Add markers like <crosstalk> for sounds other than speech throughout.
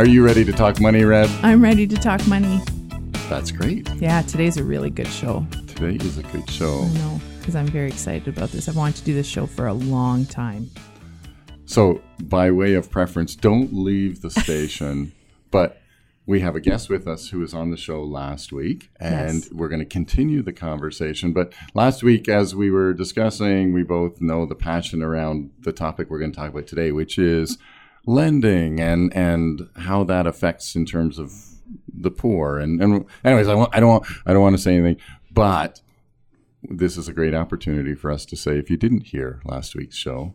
Are you ready to talk money, Reb? I'm ready to talk money. That's great. Yeah, today's a really good show. Today is a good show. I know, because I'm very excited about this. I've wanted to do this show for a long time. So, by way of preference, don't leave the station. <laughs> but we have a guest with us who was on the show last week, and Yes. we're going to continue the conversation. But last week, as we were discussing, we both know the passion around the topic we're going to talk about today, which is lending and and how that affects in terms of the poor. And, and anyways, I, want, I don't want, I don't want to say anything, but this is a great opportunity for us to say if you didn't hear last week's show,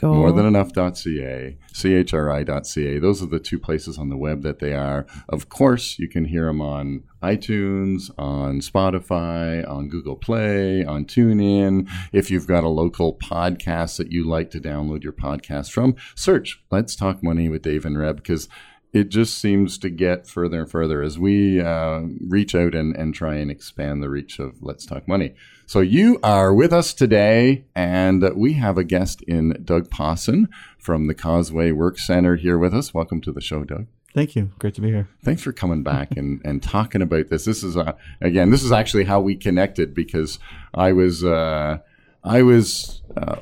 Go. morethanenough.ca, chri.ca. Those are the two places on the web that they are. Of course, you can hear them on iTunes, on Spotify, on Google Play, on TuneIn. If you've got a local podcast that you like to download your podcast from, search Let's Talk Money with Dave and Reb because it just seems to get further and further as we uh, reach out and, and try and expand the reach of Let's Talk Money. So you are with us today, and we have a guest in Doug Pawson from the Causeway Work Center here with us. Welcome to the show, Doug. Thank you. Great to be here. Thanks for coming back and, <laughs> and talking about this. This is uh, again, this is actually how we connected because I was uh, I was uh,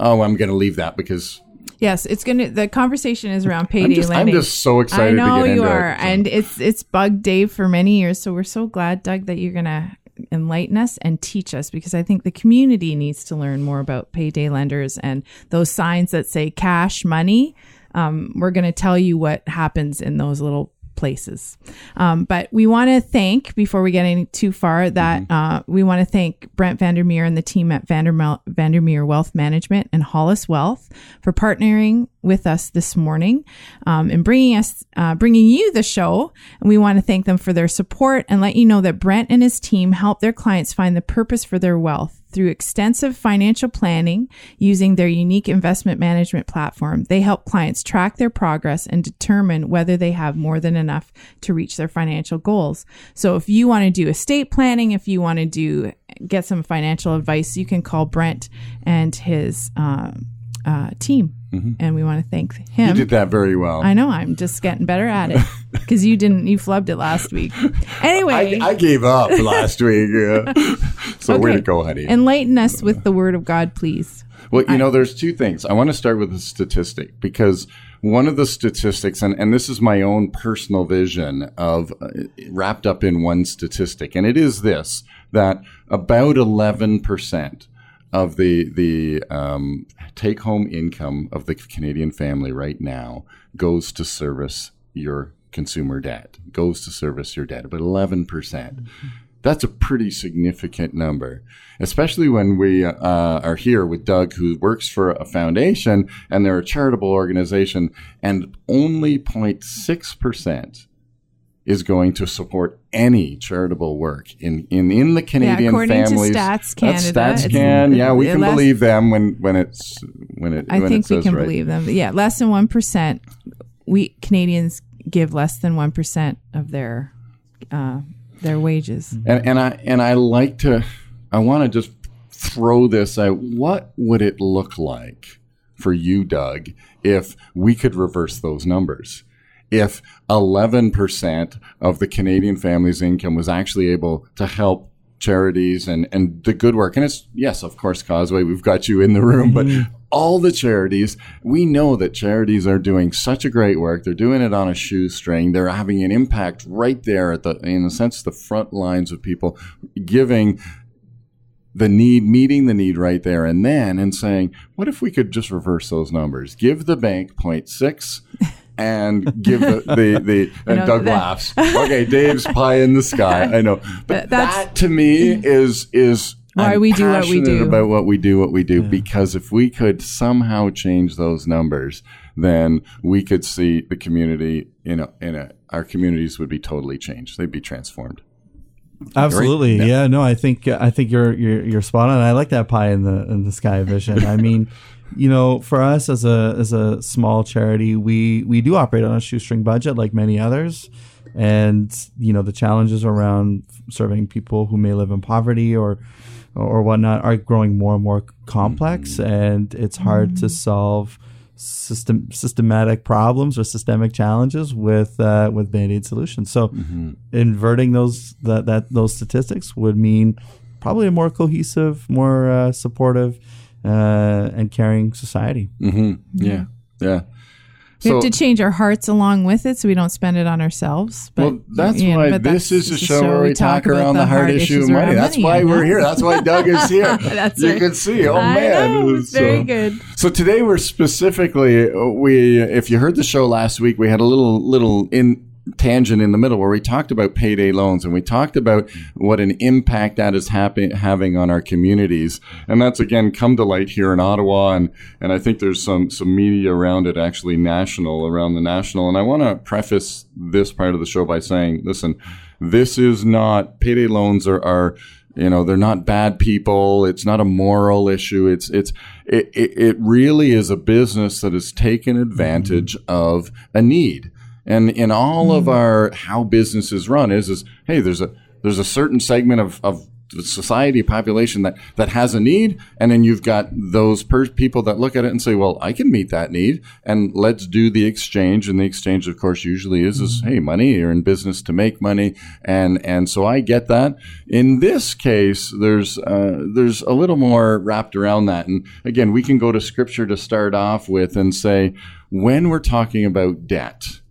oh I'm going to leave that because Yes, it's gonna. The conversation is around payday I'm just, I'm just so excited. I excited. know to get you into are, it. So- and it's it's bugged Dave for many years. So we're so glad, Doug, that you're gonna enlighten us and teach us because I think the community needs to learn more about payday lenders and those signs that say cash money. Um, we're going to tell you what happens in those little places. Um, but we want to thank, before we get any too far, that uh, we want to thank Brent Vandermeer and the team at Vandermeer, Vandermeer Wealth Management and Hollis Wealth for partnering with us this morning um, and bringing us, uh, bringing you the show. And we want to thank them for their support and let you know that Brent and his team help their clients find the purpose for their wealth through extensive financial planning using their unique investment management platform. They help clients track their progress and determine whether they have more than enough to reach their financial goals. So if you want to do estate planning, if you want to do get some financial advice, you can call Brent and his uh, uh, team. And we want to thank him. you did that very well. I know I'm just getting better at it <laughs> because you didn't, you flubbed it last week. <laughs> Anyway, I, I gave up last week. yeah. So way Okay. to go, honey. enlighten us with the word of God, please. Well, you know, there's two things. I want to start with a statistic because one of the statistics, and, and this is my own personal vision of uh, wrapped up in one statistic, and it is this that about 11% of the, the um, take home income of the Canadian family right now goes to service your consumer debt, goes to service your debt, about 11%. percent That's a pretty significant number, especially when we uh, are here with Doug, who works for a foundation and they're a charitable organization, and only 0.6% is going to support any charitable work in, in, in the Canadian according to families. Stats That's Canada, Stats Can. Yeah, we can less- believe them when, when it's when it I when think it we can right. believe them. Yeah, less than one percent. We Canadians give less than one percent of their uh, their wages. And and I and I like to I want to just throw this out. What would it look like for you, Doug, if we could reverse those numbers? If 11% of the Canadian family's income was actually able to help charities and, and the good work. And it's, yes, of course, Causeway, we've got you in the room, but mm-hmm. all the charities, we know that charities are doing such a great work. They're doing it on a shoestring. They're having an impact right there at the, in a sense, the front lines of people giving the need, meeting the need right there and then, and saying, what if we could just reverse those numbers? Give the bank 0.6 and give the, the, <laughs> the and know, Doug that- laughs. Okay, Dave's pie in the sky. I know. <laughs> But That- that's- that to me is, is, Why I'm we do what we do. about what we do, what we do, because if we could somehow change those numbers, then we could see the community in a, in a, our communities would be totally changed. They'd be transformed. Absolutely, Yeah. yeah. No, I think I think you're you're you're spot on. I like that pie in the in the sky vision. I mean, you know, for us as a as a small charity, we we do operate on a shoestring budget like many others, and you know the challenges around serving people who may live in poverty or or whatnot are growing more and more complex, and it's hard to solve system systematic problems or systemic challenges with uh, with band-aid solutions. So inverting those that that those statistics would mean probably a more cohesive, more uh, supportive uh, and caring society. hmm Yeah. Yeah. we have to change our hearts along with it so we don't spend it on ourselves. But, well, that's yeah, why but this that's is a show where we talk about around the hard issue of issues money. That's money, why I we're here. That's why Doug is here. <laughs> That's you right. can see. Oh I man, know, it was it's very so- good. So today we're specifically we if you heard the show last week, we had a little little in tangent in the middle where we talked about payday loans and we talked about what an impact that is happen, having on our communities. And that's again come to light here in Ottawa. And and I think there's some some media around it actually national around the national. And I want to preface this part of the show by saying listen this is not payday loans are, are you know they're not bad people. It's not a moral issue. It's it's it, it, really is a business that has taken advantage of a need and in all of our how businesses run is is hey there's a there's a certain segment of, of society population that that has a need and then you've got those per- people that look at it and say well i can meet that need and let's do the exchange and the exchange of course usually is is hey money you're in business to make money and and so i get that. In this case there's uh, there's a little more wrapped around that and again we can go to scripture to start off with and say when we're talking about debt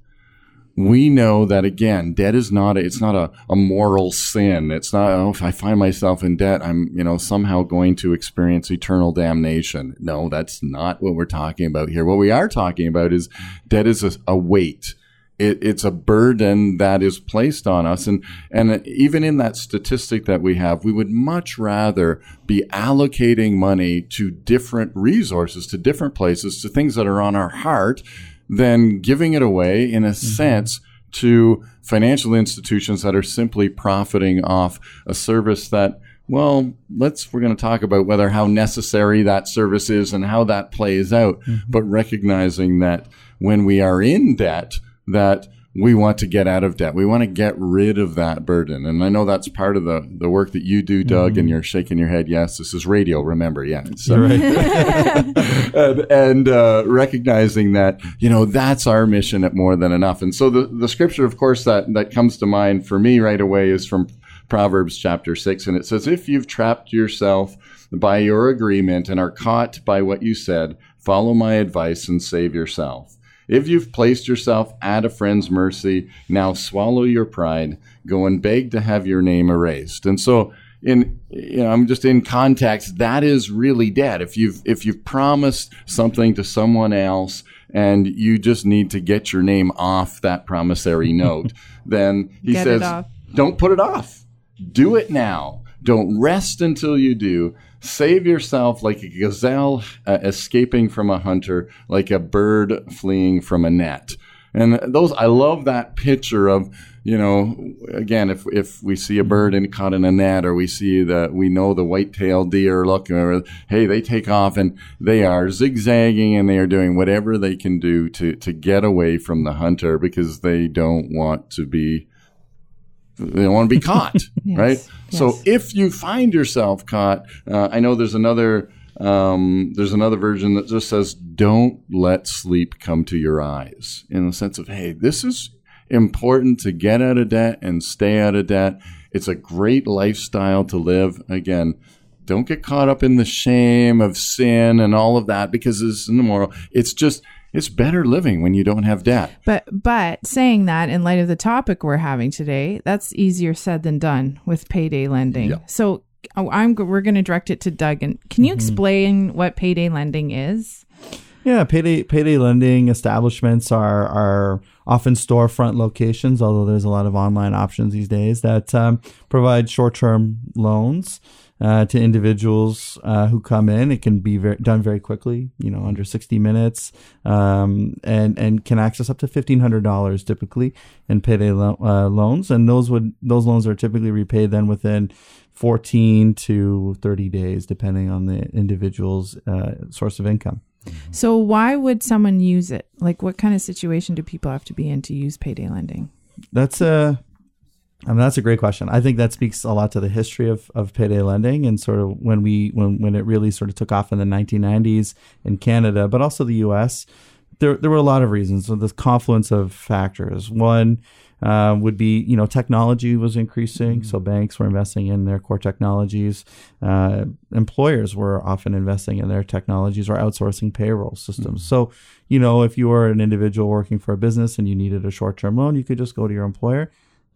we know that again, debt is not a, it's not a, a moral sin. It's not, oh, if I find myself in debt, I'm, you know, somehow going to experience eternal damnation. No, that's not what we're talking about here. What we are talking about is debt is a, a weight. It, it's a burden that is placed on us. And, and even in that statistic that we have, we would much rather be allocating money to different resources, to different places, to things that are on our heart than giving it away in a mm-hmm. sense to financial institutions that are simply profiting off a service that well let's we're going to talk about whether how necessary that service is and how that plays out. Mm-hmm. But recognizing that when we are in debt that we want to get out of debt. We want to get rid of that burden. And I know that's part of the, the work that you do, Doug, and you're shaking your head. Yes, this is radio. Remember, yeah. So, <laughs> and, and uh, recognizing that you know that's our mission at more than enough and so the, the scripture of course that that comes to mind for me right away is from proverbs chapter 6 and it says if you've trapped yourself by your agreement and are caught by what you said follow my advice and save yourself if you've placed yourself at a friend's mercy now swallow your pride. Go and beg to have your name erased. And so in you know i'm just in context that is really dead. If you've if you've promised something to someone else and you just need to get your name off that promissory <laughs> note then he Get says don't put it off. Do it now don't rest until you do. Save yourself like a gazelle uh, escaping from a hunter like a bird fleeing from a net. And those, I love that picture of, you know, again, if if we see a bird in, caught in a net, or we see the, we know the white-tailed deer, look, or, hey, they take off and they are zigzagging and they are doing whatever they can do to to get away from the hunter because they don't want to be, they don't want to be caught, <laughs> right? So if you find yourself caught, uh, I know there's another. Um, there's another version that just says, "Don't let sleep come to your eyes," in the sense of, "Hey, this is important to get out of debt and stay out of debt. It's a great lifestyle to live." Again, don't get caught up in the shame of sin and all of that because it's immoral. It's just it's better living when you don't have debt. But but saying that in light of the topic we're having today, that's easier said than done with payday lending. Yeah. So oh, I'm we're going to direct it to Doug. And can Mm-hmm. you explain what payday lending is? Yeah, payday payday lending establishments are are often storefront locations, although there's a lot of online options these days that um, provide short term loans uh, to individuals uh, who come in. It can be very, done very quickly, you know, under 60 minutes, um, and and can access up to $1,500 typically in payday lo- uh, loans, and those would those loans are typically repaid then within 14 to 30 days, depending on the individual's uh, source of income. So why would someone use it? Like, what kind of situation do people have to be in to use payday lending? That's a, I mean, that's a great question. I think that speaks a lot to the history of, of payday lending and sort of when we when when it really sort of took off in the 1990s in Canada, but also the U.S. There there were a lot of reasons. So this confluence of factors. One. Uh, would be you know technology was increasing, so banks were investing in their core technologies. Uh, employers were often investing in their technologies or outsourcing payroll systems. So you know if you were an individual working for a business and you needed a short term loan, you could just go to your employer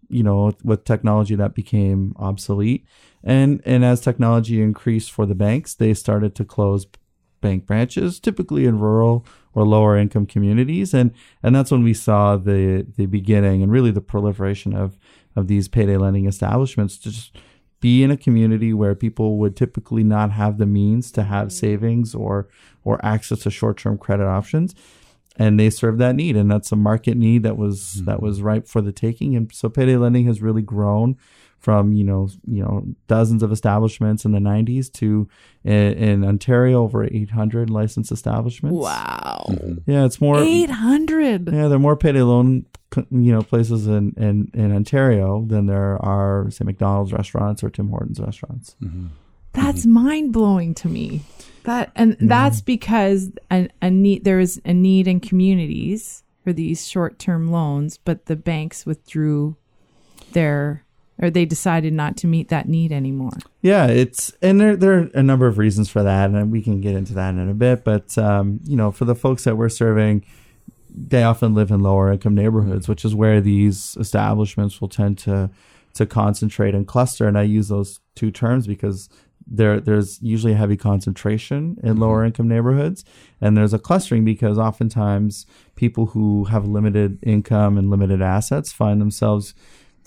you know with technology that became obsolete. And and as technology increased for the banks they started to close bank branches typically in rural or lower income communities. And and that's when we saw the the beginning and really the proliferation of of these payday lending establishments to just be in a community where people would typically not have the means to have mm-hmm. savings or or access to short-term credit options and they serve that need and that's a market need that was that mm-hmm. was ripe for the taking. And so payday lending has really grown from you know you know dozens of establishments in the 90s to in, in Ontario over 800 licensed establishments. Wow, mm-hmm. yeah it's more eight hundred. yeah there are more payday loan you know places in, in in Ontario than there are say McDonald's restaurants or Tim Hortons restaurants mm-hmm. That's mind blowing to me. That and that's because a, a need there is a need in communities for these short term loans, but the banks withdrew their or they decided not to meet that need anymore. Yeah, it's and there there are a number of reasons for that, and we can get into that in a bit. But um, you know, for the folks that we're serving, they often live in lower income neighborhoods, which is where these establishments will tend to to concentrate and cluster. And I use those two terms because there there's usually a heavy concentration in lower income neighborhoods, and there's a clustering because oftentimes people who have limited income and limited assets find themselves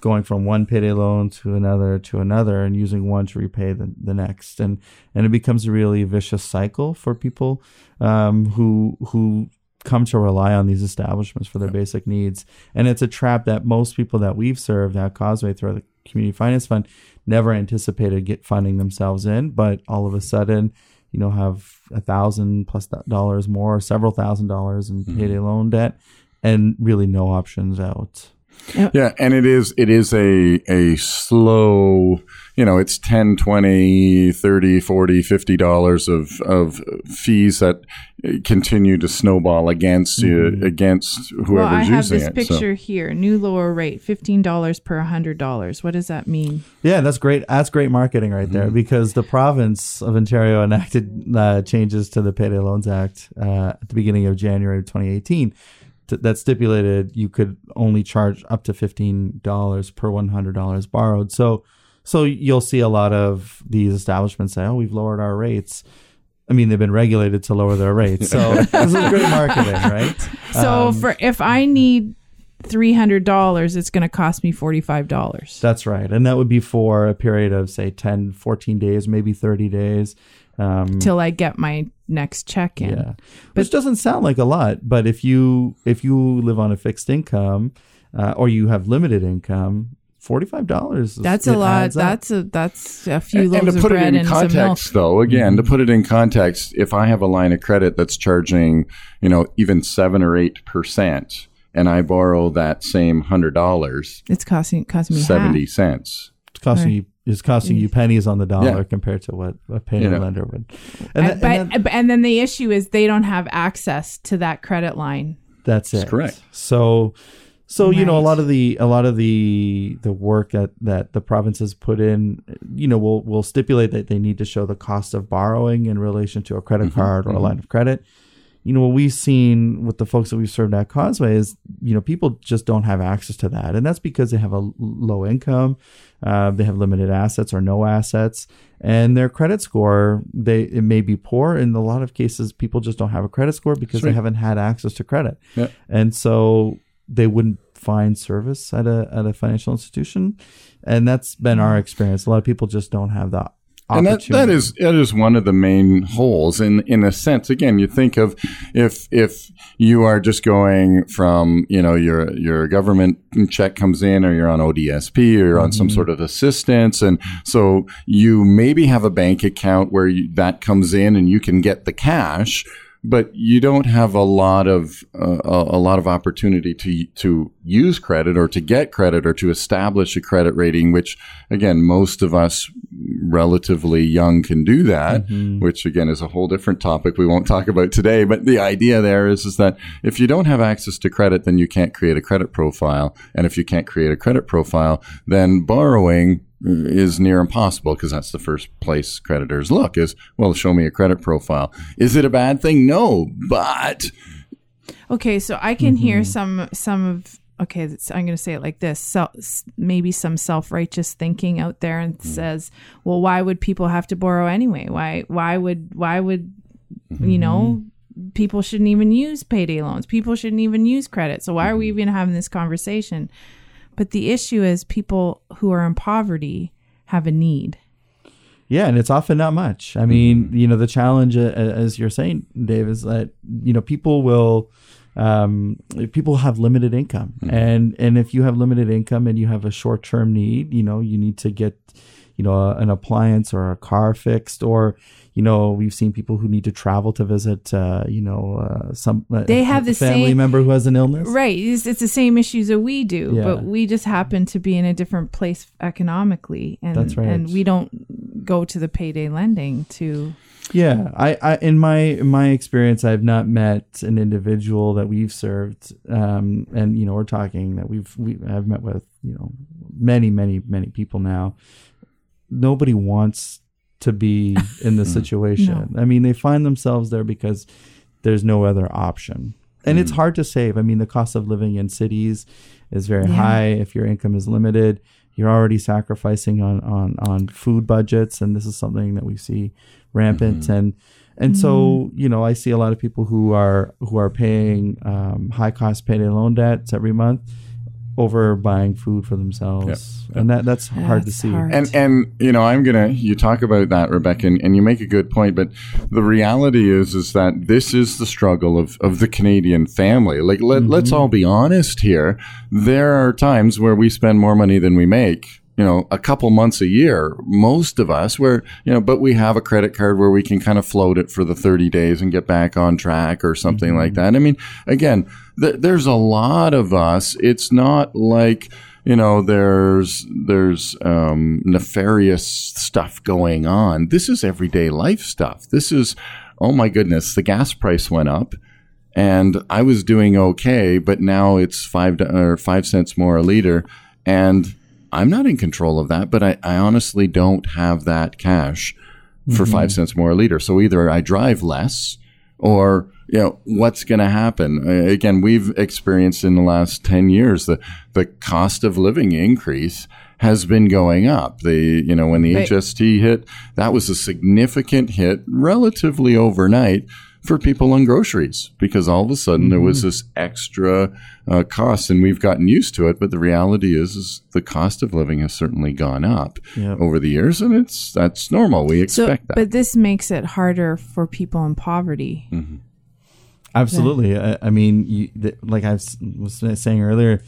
going from one payday loan to another to another and using one to repay the, the next. And and it becomes a really vicious cycle for people um, who who come to rely on these establishments for their basic needs. And it's a trap that most people that we've served at causeway through the community finance fund never anticipated get finding themselves in but all of a sudden you know have a thousand plus dollars more several thousand dollars in mm-hmm. payday loan debt and really no options out Yeah, and it is it is a a slow, you know, it's 10, 20, 30, 40, 50 dollars of of fees that continue to snowball against you against whoever's well, I have using this it. picture here. New lower rate, fifteen dollars per hundred dollars. What does that mean? Yeah, that's great. That's great marketing right there because the province of Ontario enacted uh, changes to the Payday Loans Act uh, at the beginning of January of 2018 t- that stipulated you could only charge up to fifteen dollars per one hundred dollars borrowed. So, so you'll see a lot of these establishments say, "Oh, we've lowered our rates." I mean, they've been regulated to lower their rates. So <laughs> this is great marketing, right? So Um, for if I need three hundred dollars, it's going to cost me forty five dollars. That's right. And that would be for a period of, say, 10, 14 days, maybe 30 days. Um, Till I get my next check in. yeah. Which doesn't sound like a lot, but if you if you live on a fixed income uh, or you have limited income, $45 That's a lot. adds up. That's a that's a few and, loaves and to of put it bread in and some milk. context, though, again, to put it in context, if I have a line of credit that's charging, you know, even seven or eight percent, and I borrow that same hundred dollars, It's costing costing me seventy half. cents. it's costing you it's costing you mm. pennies on the dollar Yeah. compared to what a payday You know. lender would. And, that- but and that- but- and then the issue is they don't have access to that credit line. That's it. correct. So, so you know, a lot of the a lot of the the work that that the provinces put in, you know, will will stipulate that they need to show the cost of borrowing in relation to a credit mm-hmm. card or a mm-hmm. line of credit. You know, what we've seen with the folks that we've served at Causeway is, you know, people just don't have access to that, and that's because they have a low income, uh, they have limited assets or no assets, and their credit score they it may be poor. In a lot of cases, people just don't have a credit score because they haven't had access to credit Yeah. and so they wouldn't find service at a at a financial institution, and that's been our experience. A lot of people just don't have the and that, that is that is one of the main holes in in a sense. Again you think of if if you are just going from you know your your government check comes in or you're on ODSP or you're on some sort of assistance. And so you maybe have a bank account where you, that comes in and you can get the cash but you don't have a lot of uh, a lot of opportunity to to use credit or to get credit or to establish a credit rating which again most of us relatively young can do that mm-hmm. which again is a whole different topic we won't talk about today. But the idea there is is that if you don't have access to credit then you can't create a credit profile. And if you can't create a credit profile then borrowing is near impossible because that's the first place creditors look is well show me a credit profile. Is it a bad thing? No but Okay, so I can hear mm-hmm. some some of okay. I'm going to say it like this: so, maybe some self righteous thinking out there, and mm. says, "Well, why would people have to borrow anyway? Why why would why would mm-hmm. you know?" Mm-hmm. People shouldn't even use payday loans. People shouldn't even use credit. So why are we mm-hmm. even having this conversation? But the issue is people who are in poverty have a need. Yeah, and it's often not much. I mean, you know, the challenge, uh, as you're saying, Dave, is that you know people will, um, people have limited income, and and if you have limited income and you have a short term need, you know, you need to get, you know, a, an appliance or a car fixed, or you know, we've seen people who need to travel to visit, uh, you know, uh, some They have a the family same- member who has an illness. Right. It's, it's the same issues that we do, Yeah. but we just happen to be in a different place economically. And, That's right. And we don't go to the payday lending to. Yeah, I, I in my in my experience, I've not met an individual that we've served, um, and you know, we're talking that we've we I've met with you know many many many people now. Nobody wants to be in this <laughs> situation. I mean, they find themselves there because there's no other option, and it's hard to save. I mean, the cost of living in cities is very Yeah. high. If your income is limited, you're already sacrificing on on on food budgets, and this is something that we see rampant. And and so you know, I see a lot of people who are who are paying um, high cost payday loan debts every month over buying food for themselves, and that that's hard to see. hard. and and you know i'm gonna you talk about that rebecca and, and you make a good point but the reality is is that this is the struggle of of the canadian family. Like let, let's mm-hmm. all be honest here. There are times where we spend more money than we make you know, a couple months a year, most of us where, you know, but we have a credit card where we can kind of float it for the 30 days and get back on track or something like that. I mean, again, th- there's a lot of us. It's not like, you know, there's, there's, um, nefarious stuff going on. This is everyday life stuff. This is, oh my goodness, the gas price went up and I was doing okay, but now it's five or five cents more a liter, and I'm not in control of that. But I, I honestly don't have that cash for five cents more a liter. So either I drive less, or you know what's going to happen. Uh, again, we've experienced in the last ten years the the cost of living increase has been going up. The you know when the Right. HST hit, that was a significant hit, relatively overnight for people on groceries because all of a sudden there was mm-hmm. this extra uh, cost and we've gotten used to it but the reality is, is the cost of living has certainly gone up Yep. over the years and it's that's normal. We So, expect that. but this makes it harder for people in poverty. Mm-hmm. Absolutely. I, I mean, you, th- like I was was saying earlier,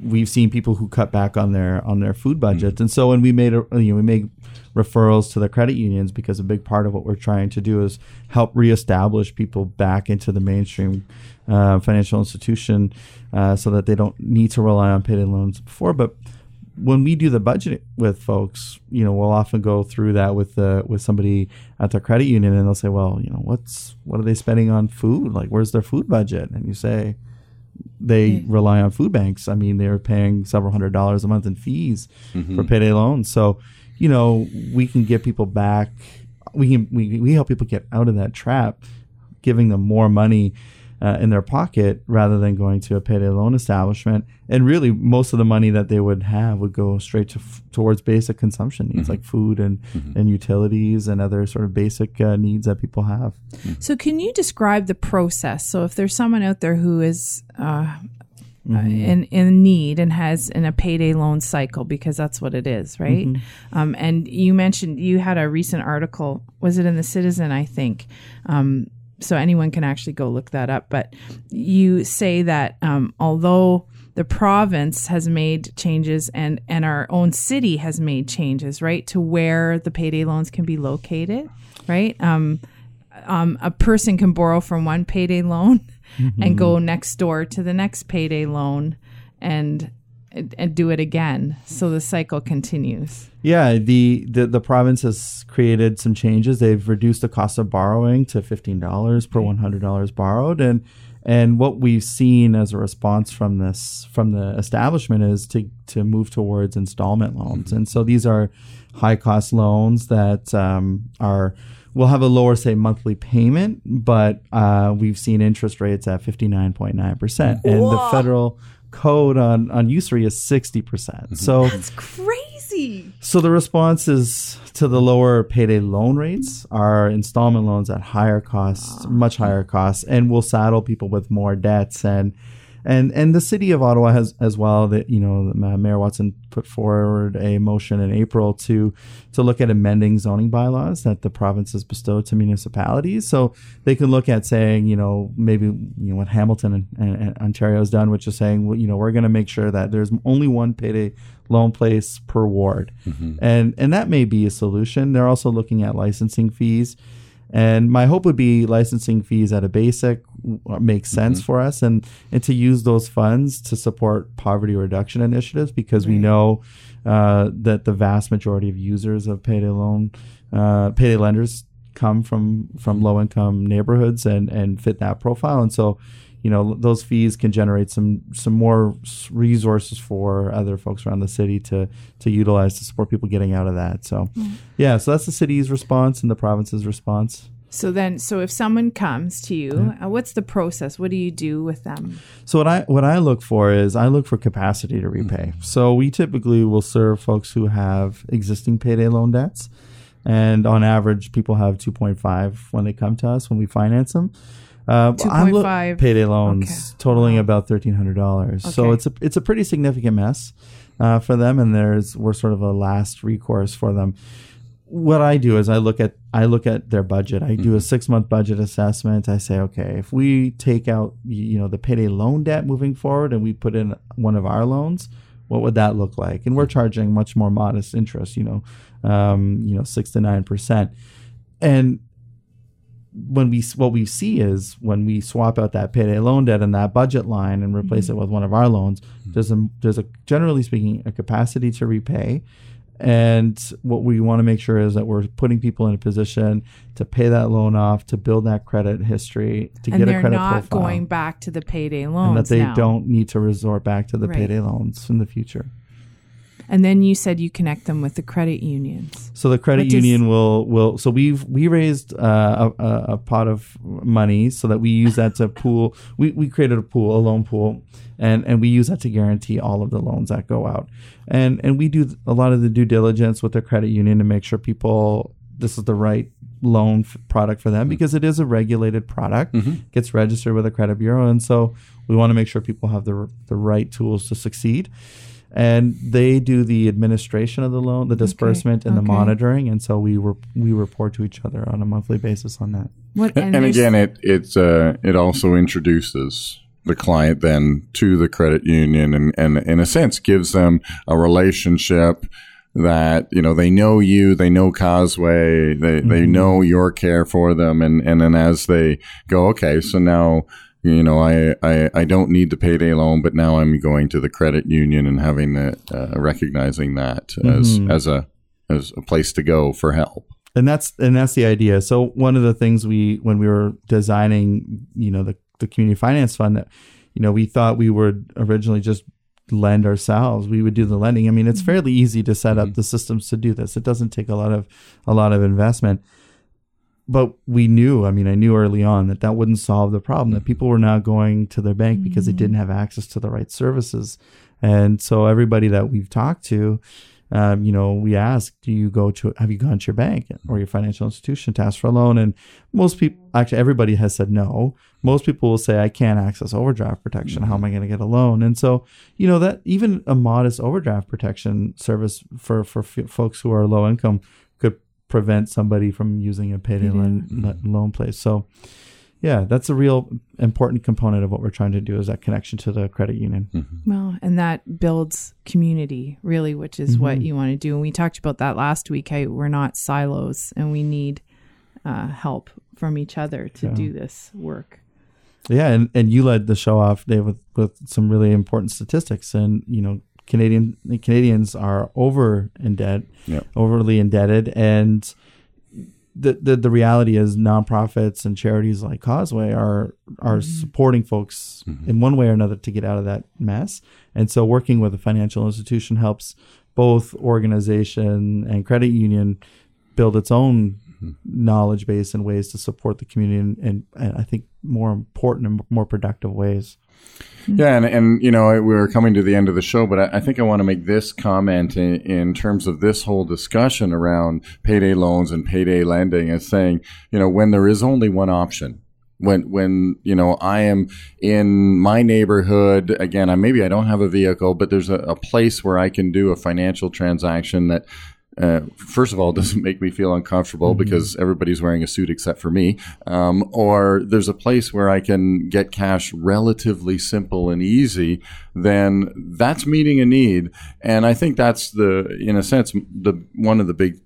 we've seen people who cut back on their on their food budgets, mm-hmm. and so when we made a, you know we make referrals to the credit unions because a big part of what we're trying to do is help reestablish people back into the mainstream uh, financial institution, uh, so that they don't need to rely on payday loans before, but when we do the budget with folks, you know, we'll often go through that with the with somebody at the credit union, and they'll say, "Well, you know, what's what are they spending on food? Like, where's their food budget?" And you say, "They rely on food banks. I mean, they're paying several hundred dollars a month in fees for payday loans. So, you know, we can get people back. We can we we help people get out of that trap, giving them more money." uh, in their pocket rather than going to a payday loan establishment. And really, most of the money that they would have would go straight to f- towards basic consumption needs like food and, and utilities and other sort of basic uh, needs that people have. So, can you describe the process? So, if there's someone out there who is uh, uh, in in need and has in a payday loan cycle because that's what it is, right? Um, and you mentioned you had a recent article. Was it in the Citizen? I think. Um, so anyone can actually go look that up. But you say that um, although the province has made changes and and our own city has made changes, right, to where the payday loans can be located, right? Um, um, a person can borrow from one payday loan <laughs> and go next door to the next payday loan and and do it again. So the cycle continues. Yeah, the, the the province has created some changes. They've reduced the cost of borrowing to fifteen dollars per one hundred dollars borrowed, and and what we've seen as a response from this from the establishment is to to move towards installment loans, and so these are high cost loans that um, are will have a lower say monthly payment, but uh, we've seen interest rates at fifty nine point nine percent, and the federal code on on usury is sixty percent. So. that's crazy. So the response is to the lower payday loan rates are installment loans at higher costs, much higher costs, and will saddle people with more debts and and and the city of Ottawa has as well that you know Mayor Watson put forward a motion in April to to look at amending zoning bylaws that the province has bestowed to municipalities, so they can look at saying you know maybe you know what Hamilton and, and, and Ontario has done, which is saying well, you know we're going to make sure that there's only one payday loan place per ward, mm-hmm. and and that may be a solution. They're also looking at licensing fees. And my hope would be licensing fees at a basic w- makes sense for us, and and to use those funds to support poverty reduction initiatives because we know uh, that the vast majority of users of payday loan, uh, payday lenders come from from low income neighborhoods and and fit that profile, and so you know those fees can generate some some more resources for other folks around the city to to utilize to support people getting out of that. So yeah, so that's the city's response and the province's response. So then, so if someone comes to you, uh, what's the process? What do you do with them? So what I what I look for is I look for capacity to repay. So we typically will serve folks who have existing payday loan debts, and on average, people have two point five when they come to us when we finance them. Uh, I'm look- 2.5. payday loans Okay. totaling about thirteen hundred dollars. So it's a it's a pretty significant mess uh, for them, and there's we're sort of a last recourse for them. What I do is I look at I look at their budget. I do a six month budget assessment. I say, okay, if we take out you know the payday loan debt moving forward, and we put in one of our loans, what would that look like? And we're charging much more modest interest, you know, um, you know, six to nine percent, and when we what we see is when we swap out that payday loan debt and that budget line and replace it mm-hmm. with one of our loans, mm-hmm. there's a there's a generally speaking a capacity to repay. And what we want to make sure is that we're putting people in a position to pay that loan off, to build that credit history, to and get a they're credit not profile, going back to the payday loans and that they now. don't need to resort back to the Right. payday loans in the future. And then you said you connect them with the credit unions. So the credit What does- union will will so we've we raised uh, a, a, a pot of money so that we use that to pool. <laughs> We, we created a pool, a loan pool, and and we use that to guarantee all of the loans that go out. And and we do a lot of the due diligence with the credit union to make sure people this is the right loan f- product for them because it is a regulated product, gets registered with a credit bureau, and so we want to make sure people have the the right tools to succeed and they do the administration of the loan, the disbursement, and the okay. monitoring. And so we were we report to each other on a monthly basis on that. What And, there's- again, it it's uh, it also introduces the client then to the credit union, and, and in a sense gives them a relationship that you know they know you, they know Causeway, they they know your care for them, and and then as they go, okay, so now. You know, I, I, I don't need the payday loan, but now I'm going to the credit union and having the, uh, recognizing that as, mm-hmm. as a, as a place to go for help. and that's and that's the idea. So one of the things we when we were designing, you know, the the community finance fund that you know, we thought we would originally just lend ourselves. We would do the lending. I mean, it's mm-hmm. fairly easy to set up mm-hmm. the systems to do this. It doesn't take a lot of a lot of investment. But we knew, I mean, I knew early on that that wouldn't solve the problem. That people were not going to their bank because they didn't have access to the right services. And so everybody that we've talked to, um, you know, we ask, do you go to, have you gone to your bank or your financial institution to ask for a loan? And most people, actually, everybody has said no. Most people will say, I can't access overdraft protection. How am I going to get a loan? And so, you know, that even a modest overdraft protection service for, for f- folks who are low income prevent somebody from using a payday loan, mm-hmm. loan place. So, yeah, that's a real important component of what we're trying to do is that connection to the credit union. Mm-hmm. Well, and that builds community, really, which is what mm-hmm. you want to do. And we talked about that last week. How we're not silos, and we need uh, help from each other to do this work. Yeah, and, and you led the show off, Dave, with, with some really important statistics. And you know, Canadian Canadians are over in debt, Yeah. overly indebted, and the, the the reality is nonprofits and charities like Causeway are are mm-hmm. supporting folks mm-hmm. in one way or another to get out of that mess. And so, working with a financial institution helps both organization and credit union build its own knowledge base and ways to support the community in, in, and I think more important and more productive ways. Yeah, and, and you know we're coming to the end of the show, but I, I think I want to make this comment in, in terms of this whole discussion around payday loans and payday lending, as saying, you know, when there is only one option, when when you know I am in my neighborhood again, I maybe I don't have a vehicle, but there's a, a place where I can do a financial transaction that uh, first of all, doesn't make me feel uncomfortable because everybody's wearing a suit except for me. Um, or there's a place where I can get cash relatively simple and easy. Then that's meeting a need, and I think that's the, in a sense, the one of the big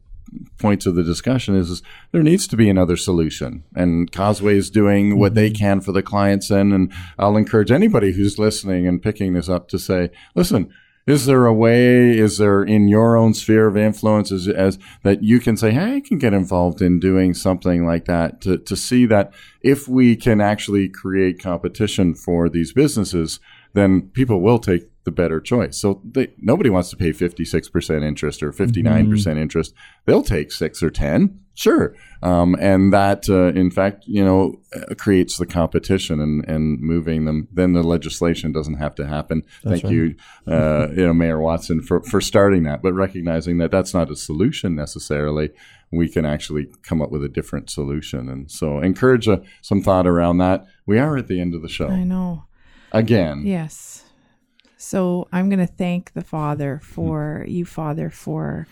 points of the discussion is, is there needs to be another solution and causeway is doing what they can for the clients and, and i'll encourage anybody who's listening and picking this up to say listen is there a way is there in your own sphere of influence as, as that you can say hey i can get involved in doing something like that to, to see that if we can actually create competition for these businesses then people will take the better choice. So they, nobody wants to pay 56% interest or 59% interest. They'll take six or 10. Sure. Um, and that, uh, in fact, you know, uh, creates the competition and, and moving them. Then the legislation doesn't have to happen. Thank you, uh, you know, Mayor Watson for, for starting that, but recognizing that that's not a solution necessarily. We can actually come up with a different solution. And so encourage uh, some thought around that. We are at the end of the show I know. Again. Yes. So I'm going to thank the Father for you, Father, for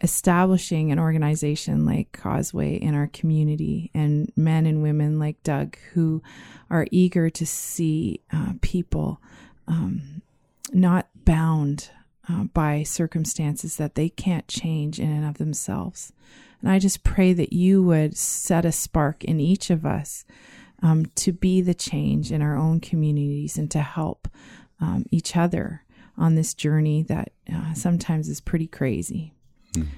establishing an organization like Causeway in our community and men and women like Doug who are eager to see uh, people um, not bound uh, by circumstances that they can't change in and of themselves. And I just pray that you would set a spark in each of us um, to be the change in our own communities and to help um, each other on this journey that uh, sometimes is pretty crazy.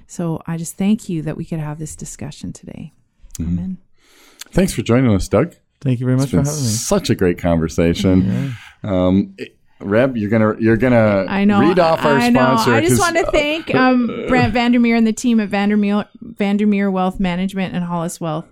So I just thank you that we could have this discussion today. Amen. Thanks for joining us, Doug. Thank you very much It's for been having me. such a great conversation. Um, it- Reb, you're gonna you're gonna I know. read off our I know. sponsor. I just 'cause- want to thank um, Brent Vandermeer and the team at Vandermeer Vandermeer Wealth Management and Hollis Wealth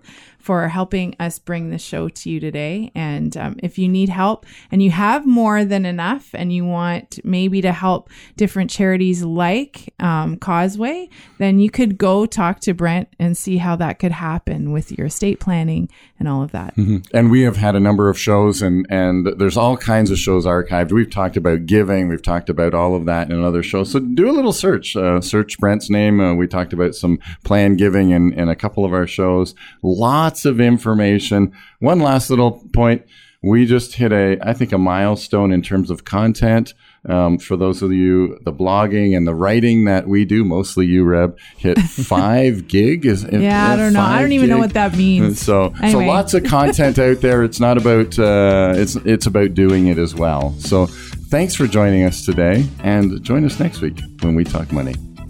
for helping us bring the show to you today. And um, if you need help and you have more than enough, and you want maybe to help different charities like um, Causeway, then you could go talk to Brent and see how that could happen with your estate planning and all of that. and we have had a number of shows and and there's all kinds of shows archived. We've talked about giving we've talked about all of that in another show so do a little search uh, search brent's name. Uh, we talked about some plan giving in, in a couple of our shows. Lots of information one last little point we just hit a i think a milestone in terms of content um, for those of you the blogging and the writing that we do mostly you reb hit <laughs> five gig is Yeah, I don't know. I don't even know what that means. <laughs> So, so lots of content out there. It's not about uh, it's it's about doing it as well. So, thanks for joining us today, and join us next week when we talk money.